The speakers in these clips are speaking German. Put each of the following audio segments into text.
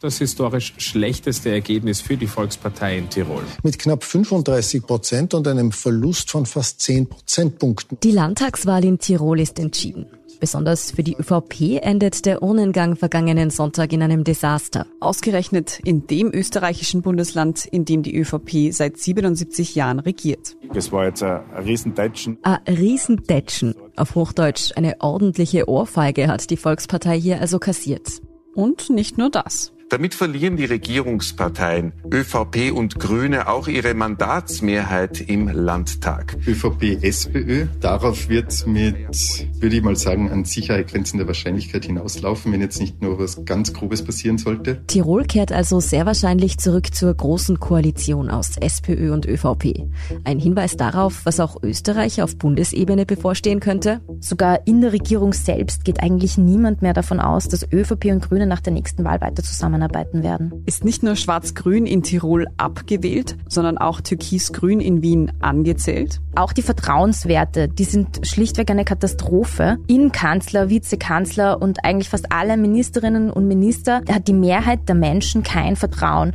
Das historisch schlechteste Ergebnis für die Volkspartei in Tirol. Mit knapp 35 Prozent und einem Verlust von fast 10 Prozentpunkten. Die Landtagswahl in Tirol ist entschieden. Besonders für die ÖVP endet der Urnengang vergangenen Sonntag in einem Desaster. Ausgerechnet in dem österreichischen Bundesland, in dem die ÖVP seit 77 Jahren regiert. Es war jetzt ein Riesendetschen. Ein Riesendetschen. Auf Hochdeutsch eine ordentliche Ohrfeige hat die Volkspartei hier also kassiert. Und nicht nur das. Damit verlieren die Regierungsparteien ÖVP und Grüne auch ihre Mandatsmehrheit im Landtag. ÖVP, SPÖ, darauf wird mit, würde ich mal sagen, an Sicherheit grenzender Wahrscheinlichkeit hinauslaufen, wenn jetzt nicht nur was ganz Grobes passieren sollte. Tirol kehrt also sehr wahrscheinlich zurück zur großen Koalition aus SPÖ und ÖVP. Ein Hinweis darauf, was auch Österreich auf Bundesebene bevorstehen könnte? Sogar in der Regierung selbst geht eigentlich niemand mehr davon aus, dass ÖVP und Grüne nach der nächsten Wahl weiter zusammen zusammenarbeiten werden. Ist nicht nur Schwarz-Grün in Tirol abgewählt, sondern auch Türkis-Grün in Wien angezählt? Auch die Vertrauenswerte, die sind schlichtweg eine Katastrophe. Innenkanzler, Vizekanzler und eigentlich fast alle Ministerinnen und Minister hat die Mehrheit der Menschen kein Vertrauen.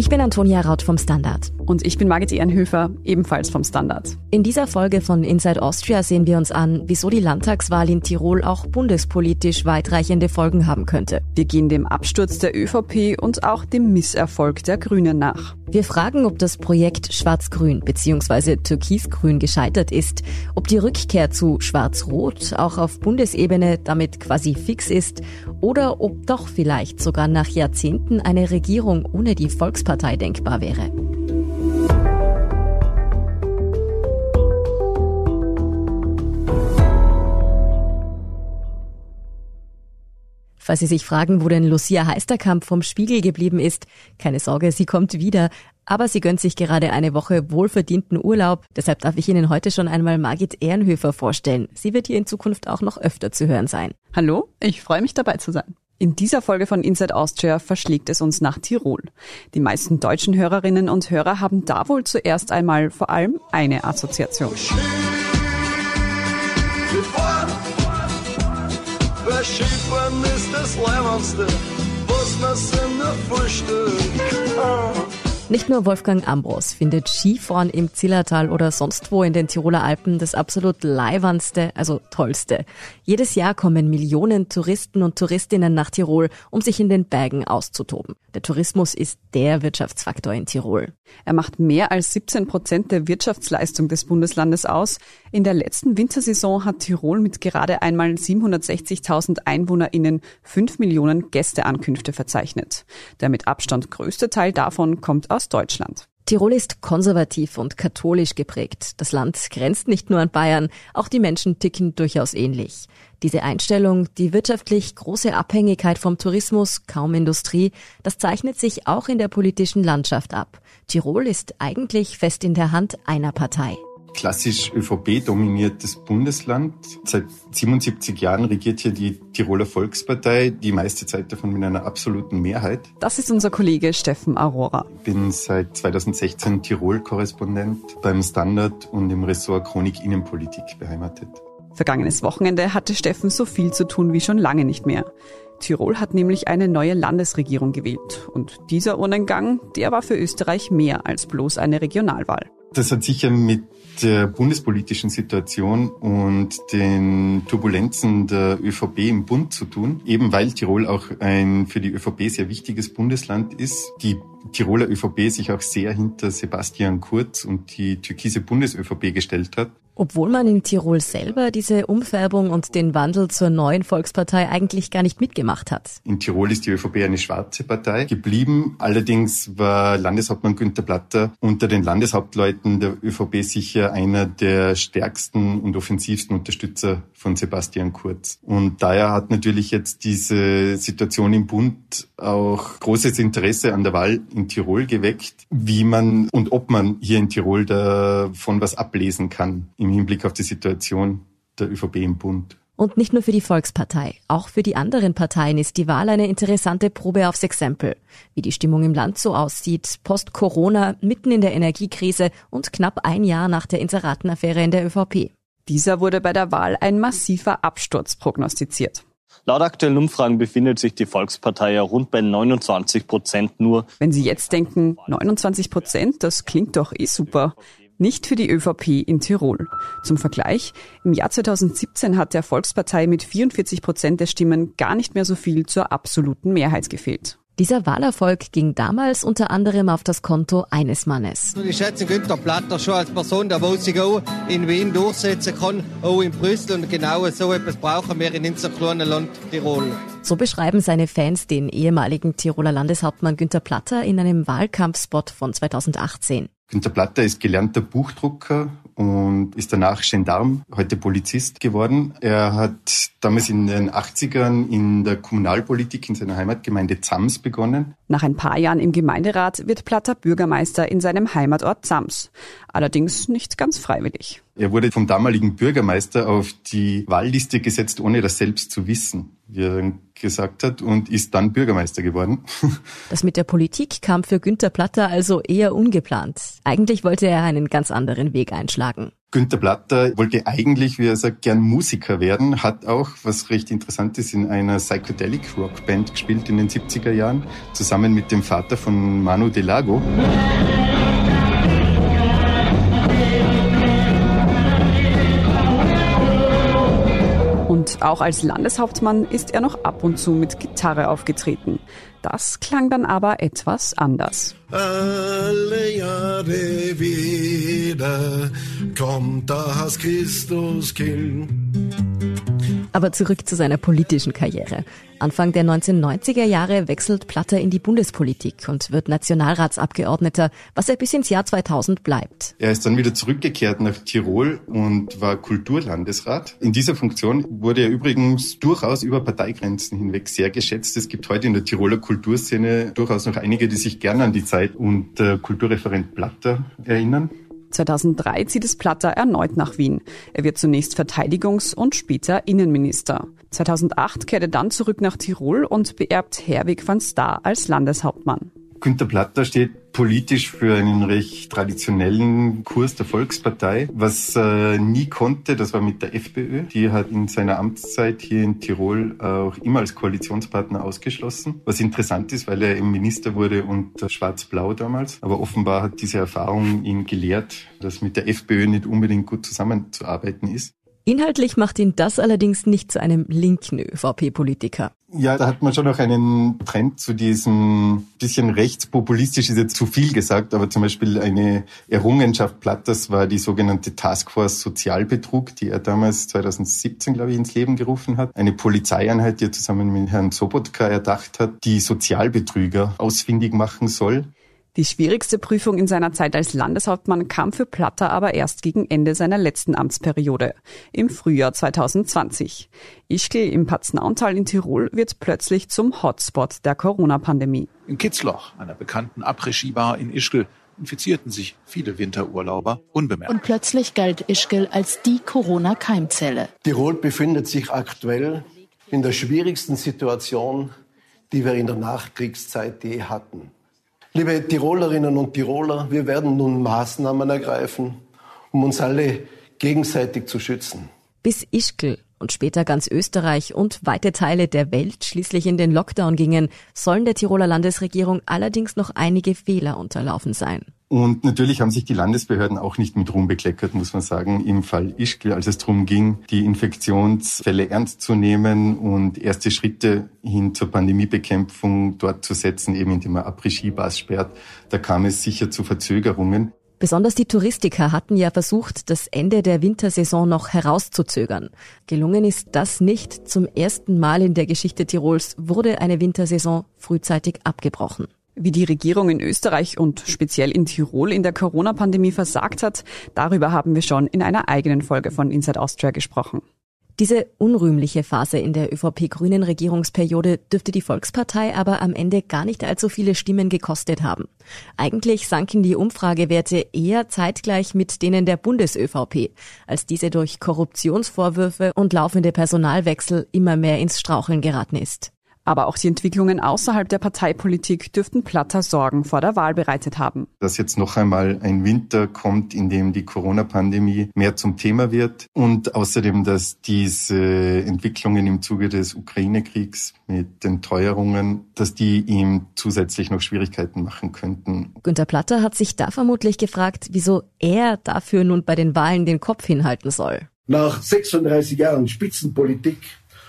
Ich bin Antonia Raut vom Standard. Und ich bin Margit Ehrenhöfer, ebenfalls vom Standard. In dieser Folge von Inside Austria sehen wir uns an, wieso die Landtagswahl in Tirol auch bundespolitisch weitreichende Folgen haben könnte. Wir gehen dem Absturz der ÖVP und auch dem Misserfolg der Grünen nach. Wir fragen, ob das Projekt Schwarz-Grün bzw. Türkis-Grün gescheitert ist, ob die Rückkehr zu Schwarz-Rot auch auf Bundesebene damit quasi fix ist oder ob doch vielleicht sogar nach Jahrzehnten eine Regierung ohne die Volkspartei denkbar wäre. Falls Sie sich fragen, wo denn Lucia Heisterkamp vom Spiegel geblieben ist, keine Sorge, sie kommt wieder. Aber sie gönnt sich gerade eine Woche wohlverdienten Urlaub. Deshalb darf ich Ihnen heute schon einmal Margit Ehrenhöfer vorstellen. Sie wird hier in Zukunft auch noch öfter zu hören sein. Hallo, ich freue mich dabei zu sein. In dieser Folge von Inside Austria verschlägt es uns nach Tirol. Die meisten deutschen Hörerinnen und Hörer haben da wohl zuerst einmal vor allem eine Assoziation. Skifahren Leibendste, was man Sinne frühstückt. Nicht nur Wolfgang Ambros findet Skifahren im Zillertal oder sonst wo in den Tiroler Alpen das absolut leiwandste, also tollste. Jedes Jahr kommen Millionen Touristen und Touristinnen nach Tirol, um sich in den Bergen auszutoben. Der Tourismus ist der Wirtschaftsfaktor in Tirol. Er macht mehr als 17 Prozent der Wirtschaftsleistung des Bundeslandes aus. In der letzten Wintersaison hat Tirol mit gerade einmal 760.000 EinwohnerInnen 5 Millionen Gästeankünfte verzeichnet. Der mit Abstand größte Teil davon kommt aus aus Deutschland. Tirol ist konservativ und katholisch geprägt. Das Land grenzt nicht nur an Bayern, auch die Menschen ticken durchaus ähnlich. Diese Einstellung, die wirtschaftlich große Abhängigkeit vom Tourismus, kaum Industrie, das zeichnet sich auch in der politischen Landschaft ab. Tirol ist eigentlich fest in der Hand einer Partei klassisch ÖVP-dominiertes Bundesland. Seit 77 Jahren regiert hier die Tiroler Volkspartei, die meiste Zeit davon mit einer absoluten Mehrheit. Das ist unser Kollege Steffen Aurora. Ich bin seit 2016 Tirol-Korrespondent beim Standard und im Ressort Chronik Innenpolitik beheimatet. Vergangenes Wochenende hatte Steffen so viel zu tun wie schon lange nicht mehr. Tirol hat nämlich eine neue Landesregierung gewählt. Und dieser Urnengang, der war für Österreich mehr als bloß eine Regionalwahl. Das hat sicher mit der bundespolitischen Situation und den Turbulenzen der ÖVP im Bund zu tun, eben weil Tirol auch ein für die ÖVP sehr wichtiges Bundesland ist. Die Tiroler ÖVP sich auch sehr hinter Sebastian Kurz und die türkise Bundes-ÖVP gestellt hat. Obwohl man in Tirol selber diese Umfärbung und den Wandel zur neuen Volkspartei eigentlich gar nicht mitgemacht hat. In Tirol ist die ÖVP eine schwarze Partei geblieben. Allerdings war Landeshauptmann Günther Platter unter den Landeshauptleuten der ÖVP sicher einer der stärksten und offensivsten Unterstützer von Sebastian Kurz. Und daher hat natürlich jetzt diese Situation im Bund auch großes Interesse an der Wahl in Tirol geweckt, wie man und ob man hier in Tirol davon was ablesen kann im Hinblick auf die Situation der ÖVP im Bund. Und nicht nur für die Volkspartei, auch für die anderen Parteien ist die Wahl eine interessante Probe aufs Exempel. Wie die Stimmung im Land so aussieht, post-Corona, mitten in der Energiekrise und knapp ein Jahr nach der Inseratenaffäre in der ÖVP. Dieser wurde bei der Wahl ein massiver Absturz prognostiziert. Laut aktuellen Umfragen befindet sich die Volkspartei ja rund bei 29 Prozent nur. Wenn Sie jetzt denken, 29 Prozent, das klingt doch eh super. Nicht für die ÖVP in Tirol. Zum Vergleich, im Jahr 2017 hat der Volkspartei mit 44 Prozent der Stimmen gar nicht mehr so viel zur absoluten Mehrheit gefehlt. Dieser Wahlerfolg ging damals unter anderem auf das Konto eines Mannes. Ich schätze Günther Platter schon als Person, der sich auch in Wien durchsetzen kann, auch in Brüssel. Und genau so etwas brauchen wir in unserem kleinen Land Tirol. So beschreiben seine Fans den ehemaligen Tiroler Landeshauptmann Günther Platter in einem Wahlkampfspot von 2018. Günter Platter ist gelernter Buchdrucker und ist danach Gendarm, heute Polizist geworden. Er hat damals in den 80ern in der Kommunalpolitik in seiner Heimatgemeinde Zams begonnen. Nach ein paar Jahren im Gemeinderat wird Platter Bürgermeister in seinem Heimatort Zams. Allerdings nicht ganz freiwillig. Er wurde vom damaligen Bürgermeister auf die Wahlliste gesetzt, ohne das selbst zu wissen wie er gesagt hat, und ist dann Bürgermeister geworden. Das mit der Politik kam für Günter Platter also eher ungeplant. Eigentlich wollte er einen ganz anderen Weg einschlagen. Günter Platter wollte eigentlich, wie er sagt, gern Musiker werden, hat auch, was recht interessant ist, in einer Psychedelic Rock Band gespielt in den 70er Jahren, zusammen mit dem Vater von Manu Delago. Und auch als Landeshauptmann ist er noch ab und zu mit Gitarre aufgetreten. Das klang dann aber etwas anders. Alle Jahre wieder kommt das Christuskind. Aber zurück zu seiner politischen Karriere. Anfang der 1990er Jahre wechselt Platter in die Bundespolitik und wird Nationalratsabgeordneter, was er bis ins Jahr 2000 bleibt. Er ist dann wieder zurückgekehrt nach Tirol und war Kulturlandesrat. In dieser Funktion wurde er übrigens durchaus über Parteigrenzen hinweg sehr geschätzt. Es gibt heute in der Tiroler Kulturszene durchaus noch einige, die sich gerne an die Zeit und äh, Kulturreferent Platter erinnern. 2003 zieht es Platter erneut nach Wien. Er wird zunächst Verteidigungs- und später Innenminister. 2008 kehrt er dann zurück nach Tirol und beerbt Herwig van Staar als Landeshauptmann. Günter Platter steht politisch für einen recht traditionellen Kurs der Volkspartei. Was er nie konnte, das war mit der FPÖ. Die hat in seiner Amtszeit hier in Tirol auch immer als Koalitionspartner ausgeschlossen. Was interessant ist, weil er eben Minister wurde unter Schwarz-Blau damals. Aber offenbar hat diese Erfahrung ihn gelehrt, dass mit der FPÖ nicht unbedingt gut zusammenzuarbeiten ist. Inhaltlich macht ihn das allerdings nicht zu einem linken ÖVP-Politiker. Ja, da hat man schon noch einen Trend zu diesem bisschen rechtspopulistisch, ist jetzt zu viel gesagt, aber zum Beispiel eine Errungenschaft Platters war die sogenannte Taskforce Sozialbetrug, die er damals 2017, glaube ich, ins Leben gerufen hat. Eine Polizeieinheit, die er zusammen mit Herrn Sobotka erdacht hat, die Sozialbetrüger ausfindig machen soll. Die schwierigste Prüfung in seiner Zeit als Landeshauptmann kam für Platter aber erst gegen Ende seiner letzten Amtsperiode, im Frühjahr 2020. Ischgl im Paznauntal in Tirol wird plötzlich zum Hotspot der Corona-Pandemie. In Kitzloch, einer bekannten Après-Ski-Bar in Ischgl, infizierten sich viele Winterurlauber unbemerkt. Und plötzlich galt Ischgl als die Corona-Keimzelle. Tirol befindet sich aktuell in der schwierigsten Situation, die wir in der Nachkriegszeit je hatten. Liebe Tirolerinnen und Tiroler, wir werden nun Maßnahmen ergreifen, um uns alle gegenseitig zu schützen. Bis Ischgl und später ganz Österreich und weite Teile der Welt schließlich in den Lockdown gingen, sollen der Tiroler Landesregierung allerdings noch einige Fehler unterlaufen sein. Und natürlich haben sich die Landesbehörden auch nicht mit Ruhm bekleckert, muss man sagen, im Fall Ischgl, als es darum ging, die Infektionsfälle ernst zu nehmen und erste Schritte hin zur Pandemiebekämpfung dort zu setzen, eben indem man Après-Ski-Bars sperrt. Da kam es sicher zu Verzögerungen. Besonders die Touristiker hatten ja versucht, das Ende der Wintersaison noch herauszuzögern. Gelungen ist das nicht. Zum ersten Mal in der Geschichte Tirols wurde eine Wintersaison frühzeitig abgebrochen. Wie die Regierung in Österreich und speziell in Tirol in der Corona-Pandemie versagt hat, darüber haben wir schon in einer eigenen Folge von Inside Austria gesprochen. Diese unrühmliche Phase in der ÖVP-grünen Regierungsperiode dürfte die Volkspartei aber am Ende gar nicht allzu viele Stimmen gekostet haben. Eigentlich sanken die Umfragewerte eher zeitgleich mit denen der Bundes-ÖVP, als diese durch Korruptionsvorwürfe und laufende Personalwechsel immer mehr ins Straucheln geraten ist. Aber auch die Entwicklungen außerhalb der Parteipolitik dürften Platter Sorgen vor der Wahl bereitet haben. Dass jetzt noch einmal ein Winter kommt, in dem die Corona-Pandemie mehr zum Thema wird und außerdem, dass diese Entwicklungen im Zuge des Ukraine-Kriegs mit den Teuerungen, dass die ihm zusätzlich noch Schwierigkeiten machen könnten. Günter Platter hat sich da vermutlich gefragt, wieso er dafür nun bei den Wahlen den Kopf hinhalten soll. Nach 36 Jahren Spitzenpolitik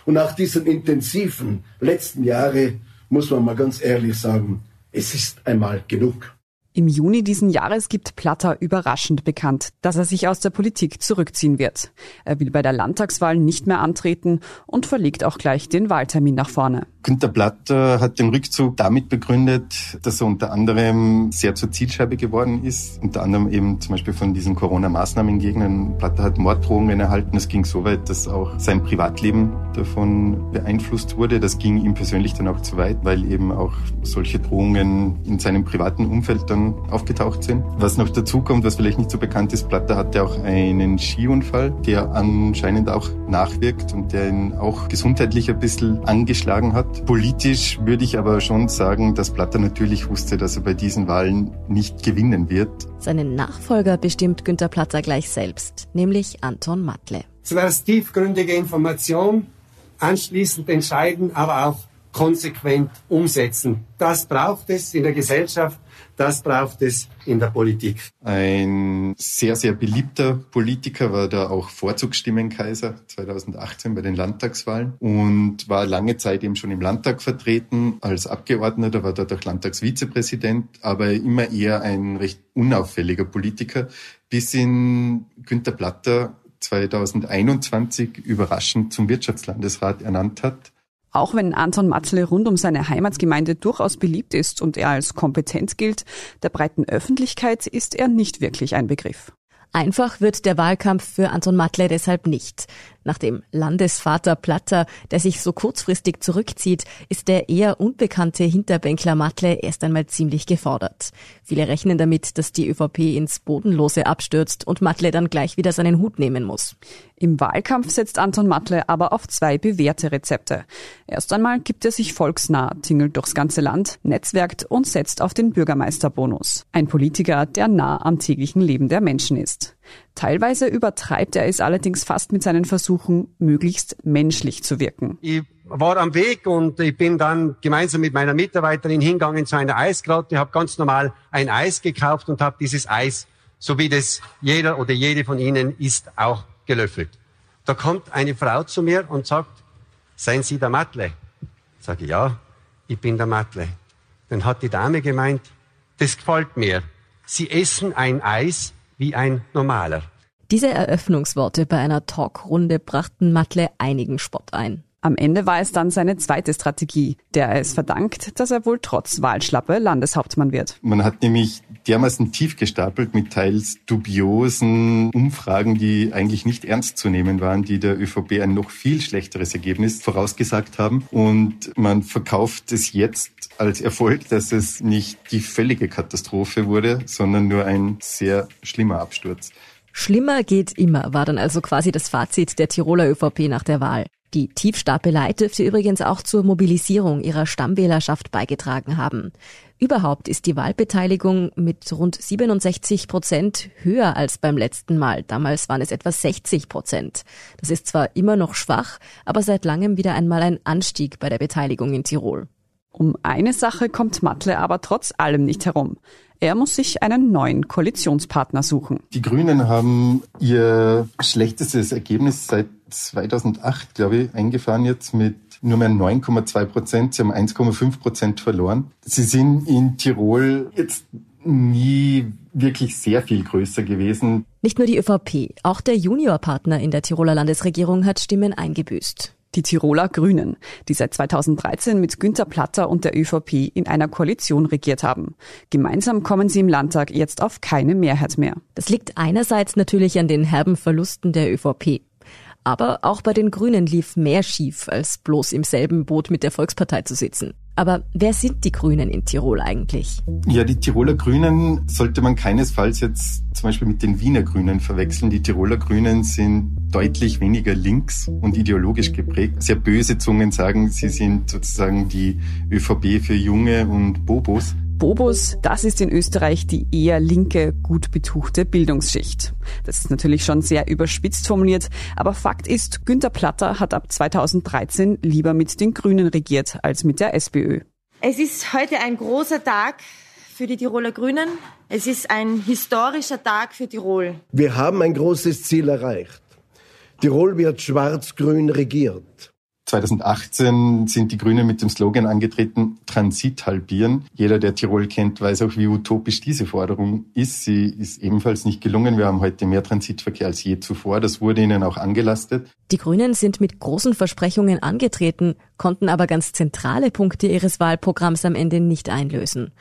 und nach diesen intensiven letzten Jahre muss man mal ganz ehrlich sagen, es ist einmal genug. Im Juni diesen Jahres gibt Platter überraschend bekannt, dass er sich aus der Politik zurückziehen wird. Er will bei der Landtagswahl nicht mehr antreten und verlegt auch gleich den Wahltermin nach vorne. Günter Platter hat den Rückzug damit begründet, dass er unter anderem sehr zur Zielscheibe geworden ist. Unter anderem eben zum Beispiel von diesen Corona-Maßnahmengegnern. Platter hat Morddrohungen erhalten. Es ging so weit, dass auch sein Privatleben davon beeinflusst wurde. Das ging ihm persönlich dann auch zu weit, weil eben auch solche Drohungen in seinem privaten Umfeld dann aufgetaucht sind. Was noch dazu kommt, was vielleicht nicht so bekannt ist, Platter hatte auch einen Skiunfall, der anscheinend auch nachwirkt und der ihn auch gesundheitlich ein bisschen angeschlagen hat. Politisch würde ich aber schon sagen, dass Platter natürlich wusste, dass er bei diesen Wahlen nicht gewinnen wird. Seinen Nachfolger bestimmt Günter Platter gleich selbst, nämlich Anton Matle. Zuerst tiefgründige Information, anschließend entscheiden, aber auch konsequent umsetzen. Das braucht es in der Gesellschaft, das braucht es in der Politik. Ein sehr, sehr beliebter Politiker war da auch Vorzugsstimmenkaiser 2018 bei den Landtagswahlen und war lange Zeit eben schon im Landtag vertreten. Als Abgeordneter war auch Landtagsvizepräsident, aber immer eher ein recht unauffälliger Politiker, bis in Günter Platter 2021 überraschend zum Wirtschaftslandesrat ernannt hat auch wenn Anton Matzle rund um seine Heimatgemeinde durchaus beliebt ist und er als kompetent gilt, der breiten Öffentlichkeit ist er nicht wirklich ein Begriff. Einfach wird der Wahlkampf für Anton Matle deshalb nicht. Nach dem Landesvater Platter, der sich so kurzfristig zurückzieht, ist der eher unbekannte Hinterbänkler Matle erst einmal ziemlich gefordert. Viele rechnen damit, dass die ÖVP ins Bodenlose abstürzt und Matle dann gleich wieder seinen Hut nehmen muss. Im Wahlkampf setzt Anton Matle aber auf zwei bewährte Rezepte. Erst einmal gibt er sich volksnah, tingelt durchs ganze Land, netzwerkt und setzt auf den Bürgermeisterbonus. Ein Politiker, der nah am täglichen Leben der Menschen ist. Teilweise übertreibt er es allerdings fast mit seinen Versuchen, möglichst menschlich zu wirken. Ich war am Weg und ich bin dann gemeinsam mit meiner Mitarbeiterin hingegangen zu einer Eisgrotte, habe ganz normal ein Eis gekauft und habe dieses Eis, so wie das jeder oder jede von Ihnen isst, auch gelöffelt. Da kommt eine Frau zu mir und sagt, seien Sie der Matle? Sage ja, ich bin der Matle. Dann hat die Dame gemeint, das gefällt mir. Sie essen ein Eis, wie ein normaler. Diese Eröffnungsworte bei einer Talkrunde brachten Matle einigen Spott ein. Am Ende war es dann seine zweite Strategie, der er es verdankt, dass er wohl trotz Wahlschlappe Landeshauptmann wird. Man hat nämlich dermaßen tief gestapelt mit teils dubiosen Umfragen, die eigentlich nicht ernst zu nehmen waren, die der ÖVP ein noch viel schlechteres Ergebnis vorausgesagt haben. Und man verkauft es jetzt als Erfolg, dass es nicht die völlige Katastrophe wurde, sondern nur ein sehr schlimmer Absturz. Schlimmer geht immer, war dann also quasi das Fazit der Tiroler ÖVP nach der Wahl. Die Tiefstapelei dürfte übrigens auch zur Mobilisierung ihrer Stammwählerschaft beigetragen haben. Überhaupt ist die Wahlbeteiligung mit rund 67 Prozent höher als beim letzten Mal. Damals waren es etwa 60 Prozent. Das ist zwar immer noch schwach, aber seit langem wieder einmal ein Anstieg bei der Beteiligung in Tirol. Um eine Sache kommt Matle aber trotz allem nicht herum. Er muss sich einen neuen Koalitionspartner suchen. Die Grünen haben ihr schlechtestes Ergebnis seit 2008, glaube ich, eingefahren jetzt mit nur mehr 9,2 Prozent. Sie haben 1,5 Prozent verloren. Sie sind in Tirol jetzt nie wirklich sehr viel größer gewesen. Nicht nur die ÖVP, auch der Juniorpartner in der Tiroler Landesregierung hat Stimmen eingebüßt die Tiroler Grünen, die seit 2013 mit Günter Platter und der ÖVP in einer Koalition regiert haben. Gemeinsam kommen sie im Landtag jetzt auf keine Mehrheit mehr. Das liegt einerseits natürlich an den herben Verlusten der ÖVP. Aber auch bei den Grünen lief mehr schief, als bloß im selben Boot mit der Volkspartei zu sitzen. Aber wer sind die Grünen in Tirol eigentlich? Ja, die Tiroler Grünen sollte man keinesfalls jetzt zum Beispiel mit den Wiener Grünen verwechseln. Die Tiroler Grünen sind deutlich weniger links und ideologisch geprägt. Sehr böse Zungen sagen, sie sind sozusagen die ÖVP für Junge und Bobos. Bobos, das ist in Österreich die eher linke, gut betuchte Bildungsschicht. Das ist natürlich schon sehr überspitzt formuliert, aber Fakt ist, Günter Platter hat ab 2013 lieber mit den Grünen regiert als mit der SPÖ. Es ist heute ein großer Tag für die Tiroler Grünen. Es ist ein historischer Tag für Tirol. Wir haben ein großes Ziel erreicht. Tirol wird schwarz-grün regiert. 2018 sind die Grünen mit dem Slogan angetreten, Transit halbieren. Jeder, der Tirol kennt, weiß auch, wie utopisch diese Forderung ist. Sie ist ebenfalls nicht gelungen. Wir haben heute mehr Transitverkehr als je zuvor. Das wurde ihnen auch angelastet. Die Grünen sind mit großen Versprechungen angetreten, konnten aber ganz zentrale Punkte ihres Wahlprogramms am Ende nicht einlösen.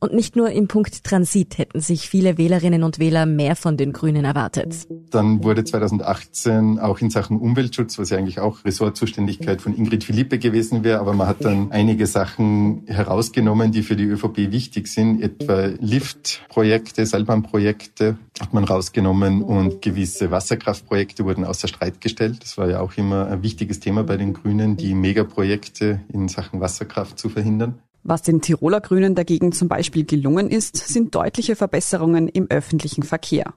Und nicht nur im Punkt Transit hätten sich viele Wählerinnen und Wähler mehr von den Grünen erwartet. Dann wurde 2018 auch in Sachen Umweltschutz, was ja eigentlich auch Ressortzuständigkeit von Ingrid Philippe gewesen wäre, aber man hat dann einige Sachen herausgenommen, die für die ÖVP wichtig sind, etwa Liftprojekte, Seilbahnprojekte hat man rausgenommen und gewisse Wasserkraftprojekte wurden außer Streit gestellt. Das war ja auch immer ein wichtiges Thema bei den Grünen, die Megaprojekte in Sachen Wasserkraft zu verhindern. Was den Tiroler Grünen dagegen zum Beispiel gelungen ist, sind deutliche Verbesserungen im öffentlichen Verkehr.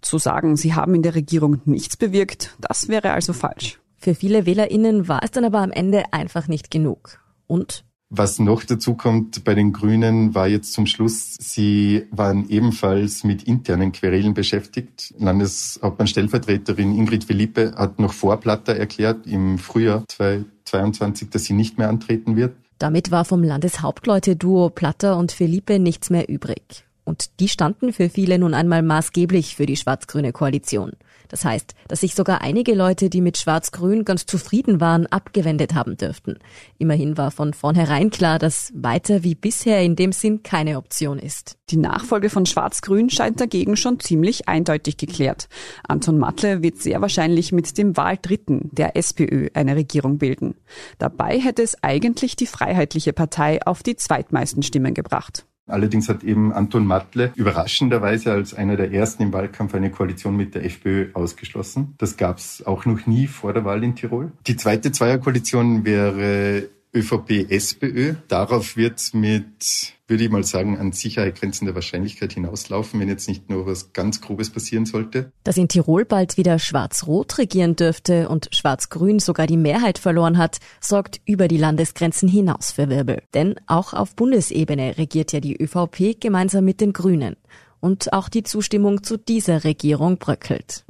Zu sagen, sie haben in der Regierung nichts bewirkt, das wäre also falsch. Für viele WählerInnen war es dann aber am Ende einfach nicht genug. Und was noch dazu kommt bei den Grünen war jetzt zum Schluss, sie waren ebenfalls mit internen Querelen beschäftigt. Landeshauptmann Stellvertreterin Ingrid Philippe hat noch vor Platter erklärt im Frühjahr 2022, dass sie nicht mehr antreten wird. Damit war vom Landeshauptleute-Duo Platter und Felipe nichts mehr übrig. Und die standen für viele nun einmal maßgeblich für die schwarz-grüne Koalition. Das heißt, dass sich sogar einige Leute, die mit Schwarz-Grün ganz zufrieden waren, abgewendet haben dürften. Immerhin war von vornherein klar, dass weiter wie bisher in dem Sinn keine Option ist. Die Nachfolge von Schwarz-Grün scheint dagegen schon ziemlich eindeutig geklärt. Anton Matle wird sehr wahrscheinlich mit dem Wahldritten der SPÖ eine Regierung bilden. Dabei hätte es eigentlich die Freiheitliche Partei auf die zweitmeisten Stimmen gebracht. Allerdings hat eben Anton Matle überraschenderweise als einer der ersten im Wahlkampf eine Koalition mit der FPÖ ausgeschlossen. Das gab es auch noch nie vor der Wahl in Tirol. Die zweite Zweierkoalition wäre ÖVP-SPÖ. Darauf wird mit, würde ich mal sagen, an Sicherheit grenzender Wahrscheinlichkeit hinauslaufen, wenn jetzt nicht nur was ganz Grobes passieren sollte. Dass in Tirol bald wieder Schwarz-Rot regieren dürfte und Schwarz-Grün sogar die Mehrheit verloren hat, sorgt über die Landesgrenzen hinaus für Wirbel. Denn auch auf Bundesebene regiert ja die ÖVP gemeinsam mit den Grünen. Und auch die Zustimmung zu dieser Regierung bröckelt.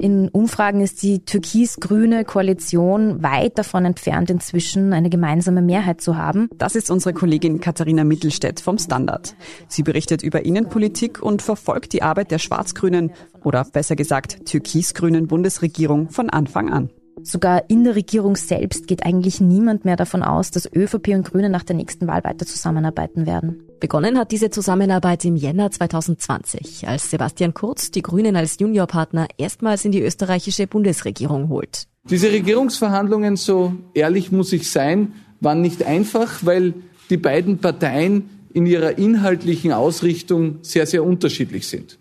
In Umfragen ist die türkis-grüne Koalition weit davon entfernt, inzwischen eine gemeinsame Mehrheit zu haben. Das ist unsere Kollegin Katharina Mittelstädt vom Standard. Sie berichtet über Innenpolitik und verfolgt die Arbeit der schwarz-grünen oder besser gesagt türkis-grünen Bundesregierung von Anfang an. Sogar in der Regierung selbst geht eigentlich niemand mehr davon aus, dass ÖVP und Grüne nach der nächsten Wahl weiter zusammenarbeiten werden. Begonnen hat diese Zusammenarbeit im Jänner 2020, als Sebastian Kurz die Grünen als Juniorpartner erstmals in die österreichische Bundesregierung holt. Diese Regierungsverhandlungen, so ehrlich muss ich sein, waren nicht einfach, weil die beiden Parteien in ihrer inhaltlichen Ausrichtung sehr, sehr unterschiedlich sind.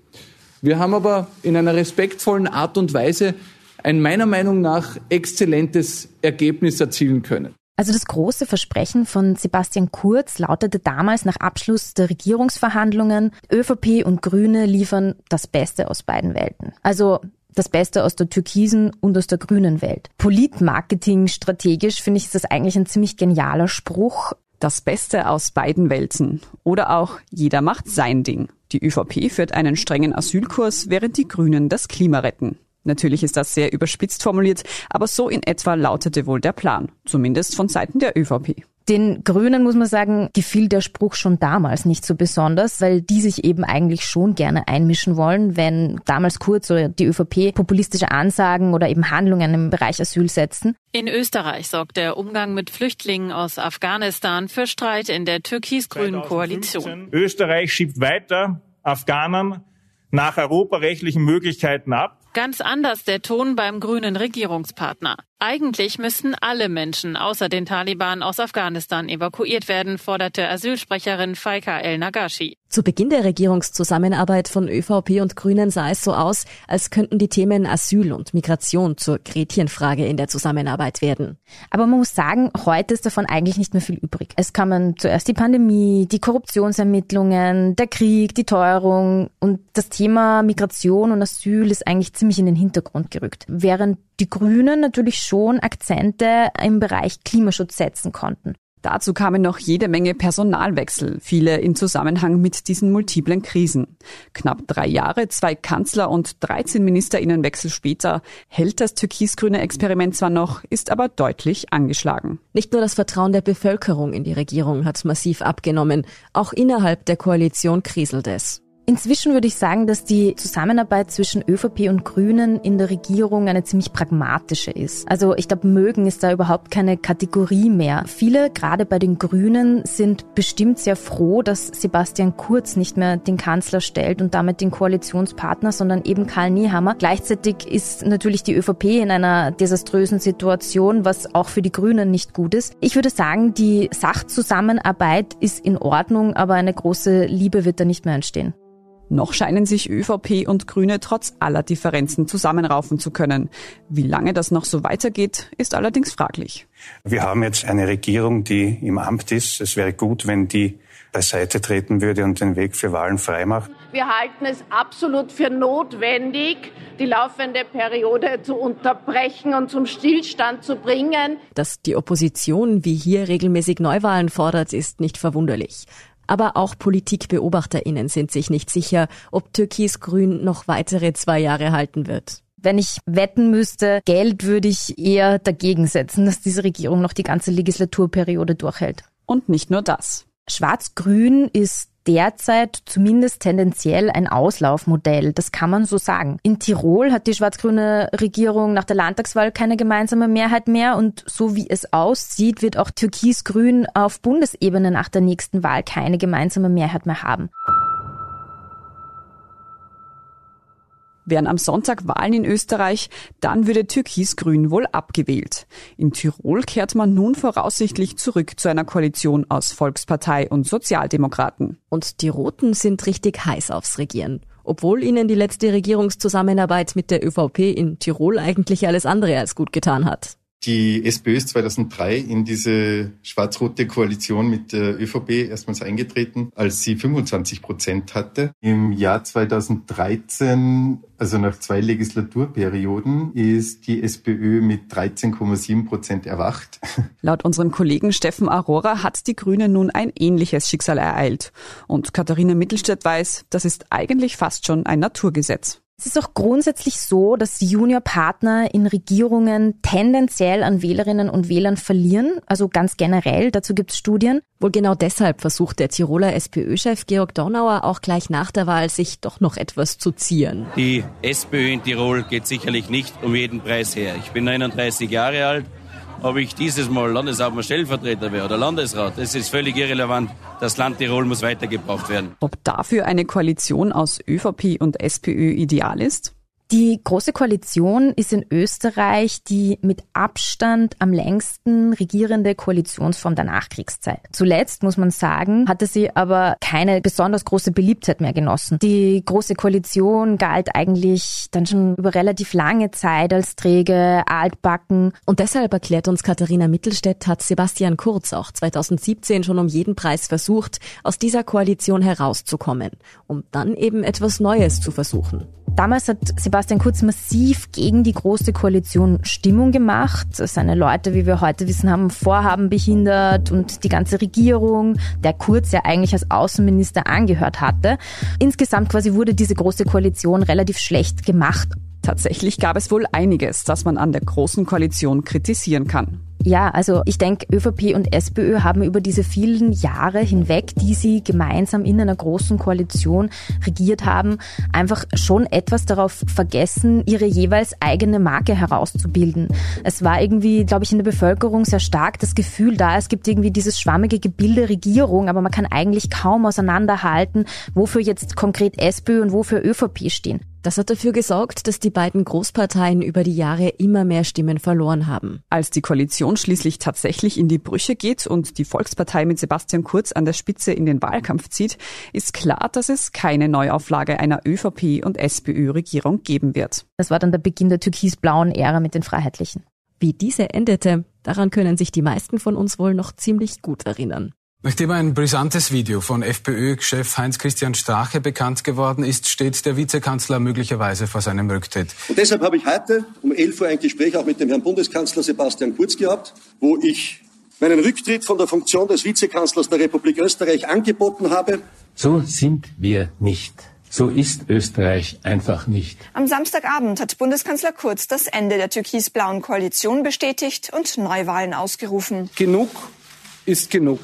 Wir haben aber in einer respektvollen Art und Weise ein meiner Meinung nach exzellentes Ergebnis erzielen können. Also das große Versprechen von Sebastian Kurz lautete damals nach Abschluss der Regierungsverhandlungen, ÖVP und Grüne liefern das Beste aus beiden Welten. Also das Beste aus der türkisen und aus der grünen Welt. Politmarketing strategisch finde ich ist das eigentlich ein ziemlich genialer Spruch. Das Beste aus beiden Welten. Oder auch jeder macht sein Ding. Die ÖVP führt einen strengen Asylkurs, während die Grünen das Klima retten. Natürlich ist das sehr überspitzt formuliert, aber so in etwa lautete wohl der Plan, zumindest von Seiten der ÖVP. Den Grünen muss man sagen, gefiel der Spruch schon damals nicht so besonders, weil die sich eben eigentlich schon gerne einmischen wollen, wenn damals Kurz oder die ÖVP populistische Ansagen oder eben Handlungen im Bereich Asyl setzen. In Österreich sorgt der Umgang mit Flüchtlingen aus Afghanistan für Streit in der türkis-grünen Koalition. Österreich schiebt weiter Afghanen nach europarechtlichen Möglichkeiten ab Ganz anders der Ton beim grünen Regierungspartner. Eigentlich müssten alle Menschen außer den Taliban aus Afghanistan evakuiert werden, forderte Asylsprecherin Faika El-Nagashi. Zu Beginn der Regierungszusammenarbeit von ÖVP und Grünen sah es so aus, als könnten die Themen Asyl und Migration zur Gretchenfrage in der Zusammenarbeit werden. Aber man muss sagen, heute ist davon eigentlich nicht mehr viel übrig. Es kamen zuerst die Pandemie, die Korruptionsermittlungen, der Krieg, die Teuerung und das Thema Migration und Asyl ist eigentlich ziemlich in den Hintergrund gerückt. Während die Grünen natürlich schon Akzente im Bereich Klimaschutz setzen konnten. Dazu kamen noch jede Menge Personalwechsel, viele in Zusammenhang mit diesen multiplen Krisen. Knapp drei Jahre, zwei Kanzler und 13 Ministerinnenwechsel später hält das türkisgrüne Experiment zwar noch, ist aber deutlich angeschlagen. Nicht nur das Vertrauen der Bevölkerung in die Regierung hat massiv abgenommen, auch innerhalb der Koalition kriselt es. Inzwischen würde ich sagen, dass die Zusammenarbeit zwischen ÖVP und Grünen in der Regierung eine ziemlich pragmatische ist. Also ich glaube, mögen ist da überhaupt keine Kategorie mehr. Viele, gerade bei den Grünen, sind bestimmt sehr froh, dass Sebastian Kurz nicht mehr den Kanzler stellt und damit den Koalitionspartner, sondern eben Karl Nehammer. Gleichzeitig ist natürlich die ÖVP in einer desaströsen Situation, was auch für die Grünen nicht gut ist. Ich würde sagen, die Sachzusammenarbeit ist in Ordnung, aber eine große Liebe wird da nicht mehr entstehen. Noch scheinen sich ÖVP und Grüne trotz aller Differenzen zusammenraufen zu können. Wie lange das noch so weitergeht, ist allerdings fraglich. Wir haben jetzt eine Regierung, die im Amt ist. Es wäre gut, wenn die beiseite treten würde und den Weg für Wahlen freimacht. Wir halten es absolut für notwendig, die laufende Periode zu unterbrechen und zum Stillstand zu bringen. Dass die Opposition wie hier regelmäßig Neuwahlen fordert, ist nicht verwunderlich. Aber auch PolitikbeobachterInnen sind sich nicht sicher, ob Türkis-Grün noch weitere zwei Jahre halten wird. Wenn ich wetten müsste, Geld würde ich eher dagegen setzen, dass diese Regierung noch die ganze Legislaturperiode durchhält. Und nicht nur das. Schwarz-Grün ist derzeit zumindest tendenziell ein Auslaufmodell. Das kann man so sagen. In Tirol hat die schwarz-grüne Regierung nach der Landtagswahl keine gemeinsame Mehrheit mehr und so wie es aussieht, wird auch Türkis-Grün auf Bundesebene nach der nächsten Wahl keine gemeinsame Mehrheit mehr haben. Wären am Sonntag Wahlen in Österreich, dann würde Türkis-Grün wohl abgewählt. In Tirol kehrt man nun voraussichtlich zurück zu einer Koalition aus Volkspartei und Sozialdemokraten. Und die Roten sind richtig heiß aufs Regieren. Obwohl ihnen die letzte Regierungszusammenarbeit mit der ÖVP in Tirol eigentlich alles andere als gut getan hat. Die SPÖ ist 2003 in diese schwarz-rote Koalition mit der ÖVP erstmals eingetreten, als sie 25 Prozent hatte. Im Jahr 2013, also nach zwei Legislaturperioden, ist die SPÖ mit 13,7 Prozent erwacht. Laut unserem Kollegen Steffen Aurora hat die Grüne nun ein ähnliches Schicksal ereilt. Und Katharina Mittelstädt weiß, das ist eigentlich fast schon ein Naturgesetz. Es ist auch grundsätzlich so, dass Juniorpartner in Regierungen tendenziell an Wählerinnen und Wählern verlieren, also ganz generell, dazu gibt es Studien. Wohl genau deshalb versucht der Tiroler SPÖ-Chef Georg Dornauer auch gleich nach der Wahl sich doch noch etwas zu zieren. Die SPÖ in Tirol geht sicherlich nicht um jeden Preis her. Ich bin 39 Jahre alt, ob ich dieses Mal Landeshauptmann Stellvertreter wäre oder Landesrat, das ist völlig irrelevant. Das Land Tirol muss weitergebracht werden. Ob dafür eine Koalition aus ÖVP und SPÖ ideal ist? Die Große Koalition ist in Österreich die mit Abstand am längsten regierende Koalitionsform der Nachkriegszeit. Zuletzt, muss man sagen, hatte sie aber keine besonders große Beliebtheit mehr genossen. Die Große Koalition galt eigentlich dann schon über relativ lange Zeit als träge, altbacken. Und deshalb erklärt uns Katharina Mittelstädt, hat Sebastian Kurz auch 2017 schon um jeden Preis versucht, aus dieser Koalition herauszukommen, um dann eben etwas Neues zu versuchen. Damals hat Sebastian Kurz massiv gegen die Große Koalition Stimmung gemacht. Seine Leute, wie wir heute wissen, haben Vorhaben behindert und die ganze Regierung, der Kurz ja eigentlich als Außenminister angehört hatte. Insgesamt quasi wurde diese Große Koalition relativ schlecht gemacht. Tatsächlich gab es wohl einiges, das man an der Großen Koalition kritisieren kann. Ja, also ich denke, ÖVP und SPÖ haben über diese vielen Jahre hinweg, die sie gemeinsam in einer großen Koalition regiert haben, einfach schon etwas darauf vergessen, ihre jeweils eigene Marke herauszubilden. Es war irgendwie, glaube ich, in der Bevölkerung sehr stark das Gefühl da, es gibt irgendwie dieses schwammige Gebilde Regierung, aber man kann eigentlich kaum auseinanderhalten, wofür jetzt konkret SPÖ und wofür ÖVP stehen. Das hat dafür gesorgt, dass die beiden Großparteien über die Jahre immer mehr Stimmen verloren haben. Als die Koalition schließlich tatsächlich in die Brüche geht und die Volkspartei mit Sebastian Kurz an der Spitze in den Wahlkampf zieht, ist klar, dass es keine Neuauflage einer ÖVP- und SPÖ-Regierung geben wird. Das war dann der Beginn der türkis-blauen Ära mit den Freiheitlichen. Wie diese endete, daran können sich die meisten von uns wohl noch ziemlich gut erinnern. Nachdem ein brisantes Video von FPÖ-Chef Heinz-Christian Strache bekannt geworden ist, steht der Vizekanzler möglicherweise vor seinem Rücktritt. Und deshalb habe ich heute um 11 Uhr ein Gespräch auch mit dem Herrn Bundeskanzler Sebastian Kurz gehabt, wo ich meinen Rücktritt von der Funktion des Vizekanzlers der Republik Österreich angeboten habe. So sind wir nicht. So ist Österreich einfach nicht. Am Samstagabend hat Bundeskanzler Kurz das Ende der türkis-blauen Koalition bestätigt und Neuwahlen ausgerufen. Genug ist genug.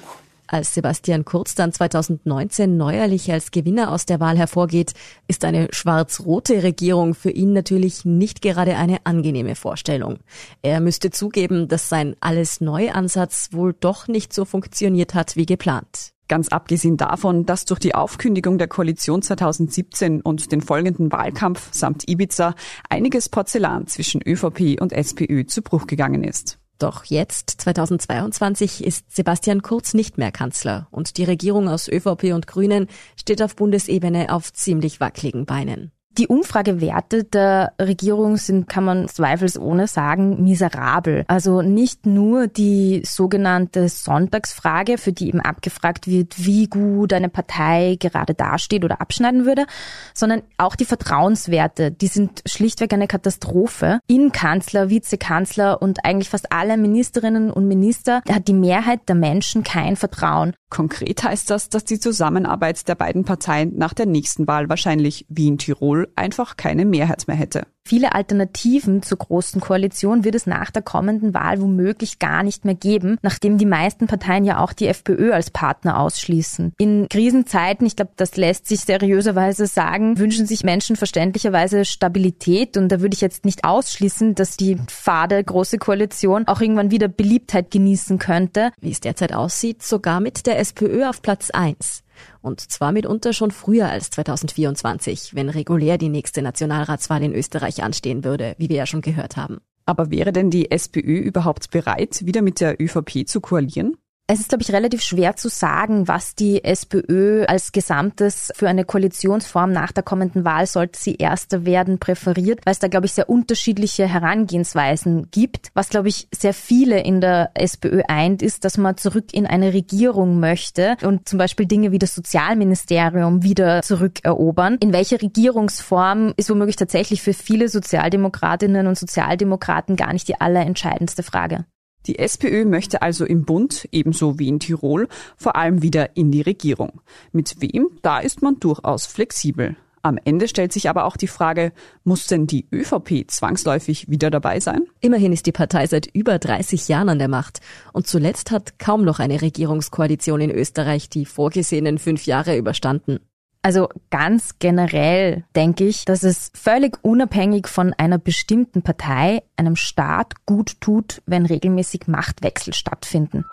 Als Sebastian Kurz dann 2019 neuerlich als Gewinner aus der Wahl hervorgeht, ist eine schwarz-rote Regierung für ihn natürlich nicht gerade eine angenehme Vorstellung. Er müsste zugeben, dass sein Alles-Neu-Ansatz wohl doch nicht so funktioniert hat wie geplant. Ganz abgesehen davon, dass durch die Aufkündigung der Koalition 2017 und den folgenden Wahlkampf samt Ibiza einiges Porzellan zwischen ÖVP und SPÖ zu Bruch gegangen ist. Doch jetzt, 2022, ist Sebastian Kurz nicht mehr Kanzler und die Regierung aus ÖVP und Grünen steht auf Bundesebene auf ziemlich wackeligen Beinen. Die Umfragewerte der Regierung sind, kann man zweifelsohne sagen, miserabel. Also nicht nur die sogenannte Sonntagsfrage, für die eben abgefragt wird, wie gut eine Partei gerade dasteht oder abschneiden würde, sondern auch die Vertrauenswerte, die sind schlichtweg eine Katastrophe. In Kanzler, Vizekanzler und eigentlich fast alle Ministerinnen und Minister hat die Mehrheit der Menschen kein Vertrauen. Konkret heißt das, dass die Zusammenarbeit der beiden Parteien nach der nächsten Wahl wahrscheinlich wie in Tirol einfach keine Mehrheit mehr hätte. Viele Alternativen zur Großen Koalition wird es nach der kommenden Wahl womöglich gar nicht mehr geben, nachdem die meisten Parteien ja auch die FPÖ als Partner ausschließen. In Krisenzeiten, ich glaube, das lässt sich seriöserweise sagen, wünschen sich Menschen verständlicherweise Stabilität und da würde ich jetzt nicht ausschließen, dass die fade Große Koalition auch irgendwann wieder Beliebtheit genießen könnte. Wie es derzeit aussieht, sogar mit der SPÖ auf Platz 1. Und zwar mitunter schon früher als 2024, wenn regulär die nächste Nationalratswahl in Österreich anstehen würde, wie wir ja schon gehört haben. Aber wäre denn die SPÖ überhaupt bereit, wieder mit der ÖVP zu koalieren? Es ist, glaube ich, relativ schwer zu sagen, was die SPÖ als Gesamtes für eine Koalitionsform nach der kommenden Wahl, sollte sie erster werden, präferiert, weil es da, glaube ich, sehr unterschiedliche Herangehensweisen gibt. Was, glaube ich, sehr viele in der SPÖ eint, ist, dass man zurück in eine Regierung möchte und zum Beispiel Dinge wie das Sozialministerium wieder zurückerobern. In welcher Regierungsform ist womöglich tatsächlich für viele Sozialdemokratinnen und Sozialdemokraten gar nicht die allerentscheidendste Frage. Die SPÖ möchte also im Bund, ebenso wie in Tirol, vor allem wieder in die Regierung. Mit wem? Da ist man durchaus flexibel. Am Ende stellt sich aber auch die Frage, muss denn die ÖVP zwangsläufig wieder dabei sein? Immerhin ist die Partei seit über 30 Jahren an der Macht. Und zuletzt hat kaum noch eine Regierungskoalition in Österreich die vorgesehenen fünf Jahre überstanden. Also ganz generell denke ich, dass es völlig unabhängig von einer bestimmten Partei einem Staat gut tut, wenn regelmäßig Machtwechsel stattfinden.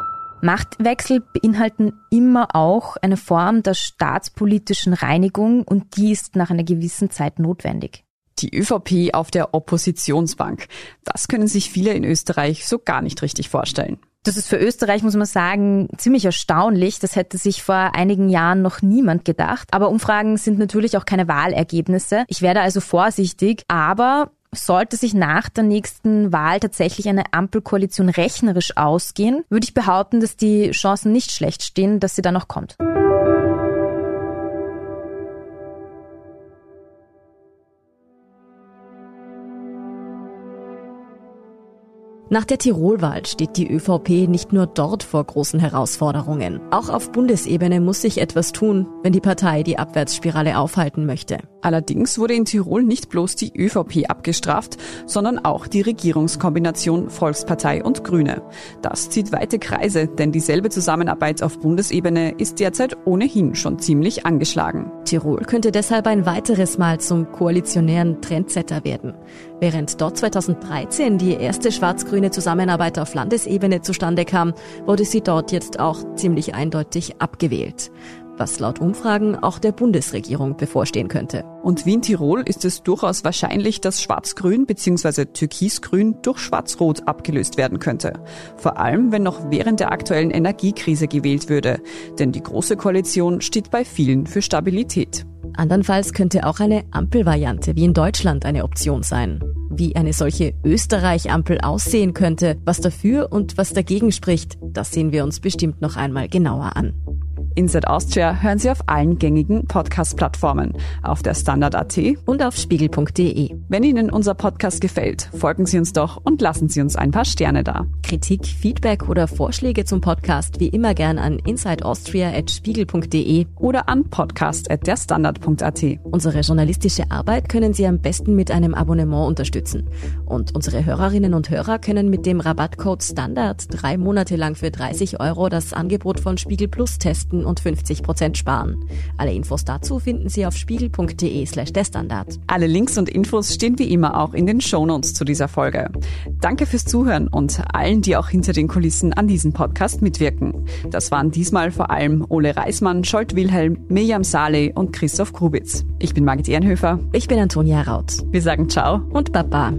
Machtwechsel beinhalten immer auch eine Form der staatspolitischen Reinigung und die ist nach einer gewissen Zeit notwendig. Die ÖVP auf der Oppositionsbank. Das können sich viele in Österreich so gar nicht richtig vorstellen. Das ist für Österreich, muss man sagen, ziemlich erstaunlich. Das hätte sich vor einigen Jahren noch niemand gedacht. Aber Umfragen sind natürlich auch keine Wahlergebnisse. Ich werde also vorsichtig, aber sollte sich nach der nächsten Wahl tatsächlich eine Ampelkoalition rechnerisch ausgehen, würde ich behaupten, dass die Chancen nicht schlecht stehen, dass sie da noch kommt. Nach der Tirolwahl steht die ÖVP nicht nur dort vor großen Herausforderungen. Auch auf Bundesebene muss sich etwas tun, wenn die Partei die Abwärtsspirale aufhalten möchte. Allerdings wurde in Tirol nicht bloß die ÖVP abgestraft, sondern auch die Regierungskombination Volkspartei und Grüne. Das zieht weite Kreise, denn dieselbe Zusammenarbeit auf Bundesebene ist derzeit ohnehin schon ziemlich angeschlagen. Tirol könnte deshalb ein weiteres Mal zum koalitionären Trendsetter werden. Während dort 2013 die erste schwarz-grüne Zusammenarbeit auf Landesebene zustande kam, wurde sie dort jetzt auch ziemlich eindeutig abgewählt. Was laut Umfragen auch der Bundesregierung bevorstehen könnte. Und wie in Tirol ist es durchaus wahrscheinlich, dass Schwarz-Grün bzw. Türkis-Grün durch Schwarz-Rot abgelöst werden könnte. Vor allem, wenn noch während der aktuellen Energiekrise gewählt würde. Denn die Große Koalition steht bei vielen für Stabilität. Andernfalls könnte auch eine Ampelvariante wie in Deutschland eine Option sein. Wie eine solche Österreich-Ampel aussehen könnte, was dafür und was dagegen spricht, das sehen wir uns bestimmt noch einmal genauer an. Inside Austria hören Sie auf allen gängigen Podcast-Plattformen, auf der Standard.at und auf spiegel.de. Wenn Ihnen unser Podcast gefällt, folgen Sie uns doch und lassen Sie uns ein paar Sterne da. Kritik, Feedback oder Vorschläge zum Podcast wie immer gern an insideaustria.spiegel.de oder an podcast.derstandard.at. Unsere journalistische Arbeit können Sie am besten mit einem Abonnement unterstützen. Und unsere Hörerinnen und Hörer können mit dem Rabattcode STANDARD drei Monate lang für 30 Euro das Angebot von Spiegel Plus testen und 50 Prozent sparen. Alle Infos dazu finden Sie auf spiegel.de slash der Standard. Alle Links und Infos stehen wie immer auch in den Shownotes zu dieser Folge. Danke fürs Zuhören und allen, die auch hinter den Kulissen an diesem Podcast mitwirken. Das waren diesmal vor allem Ole Reismann, Scholt Wilhelm, Mirjam Saleh und Christoph Grubitz. Ich bin Margit Ehrenhöfer. Ich bin Antonia Raut. Wir sagen Ciao und Baba.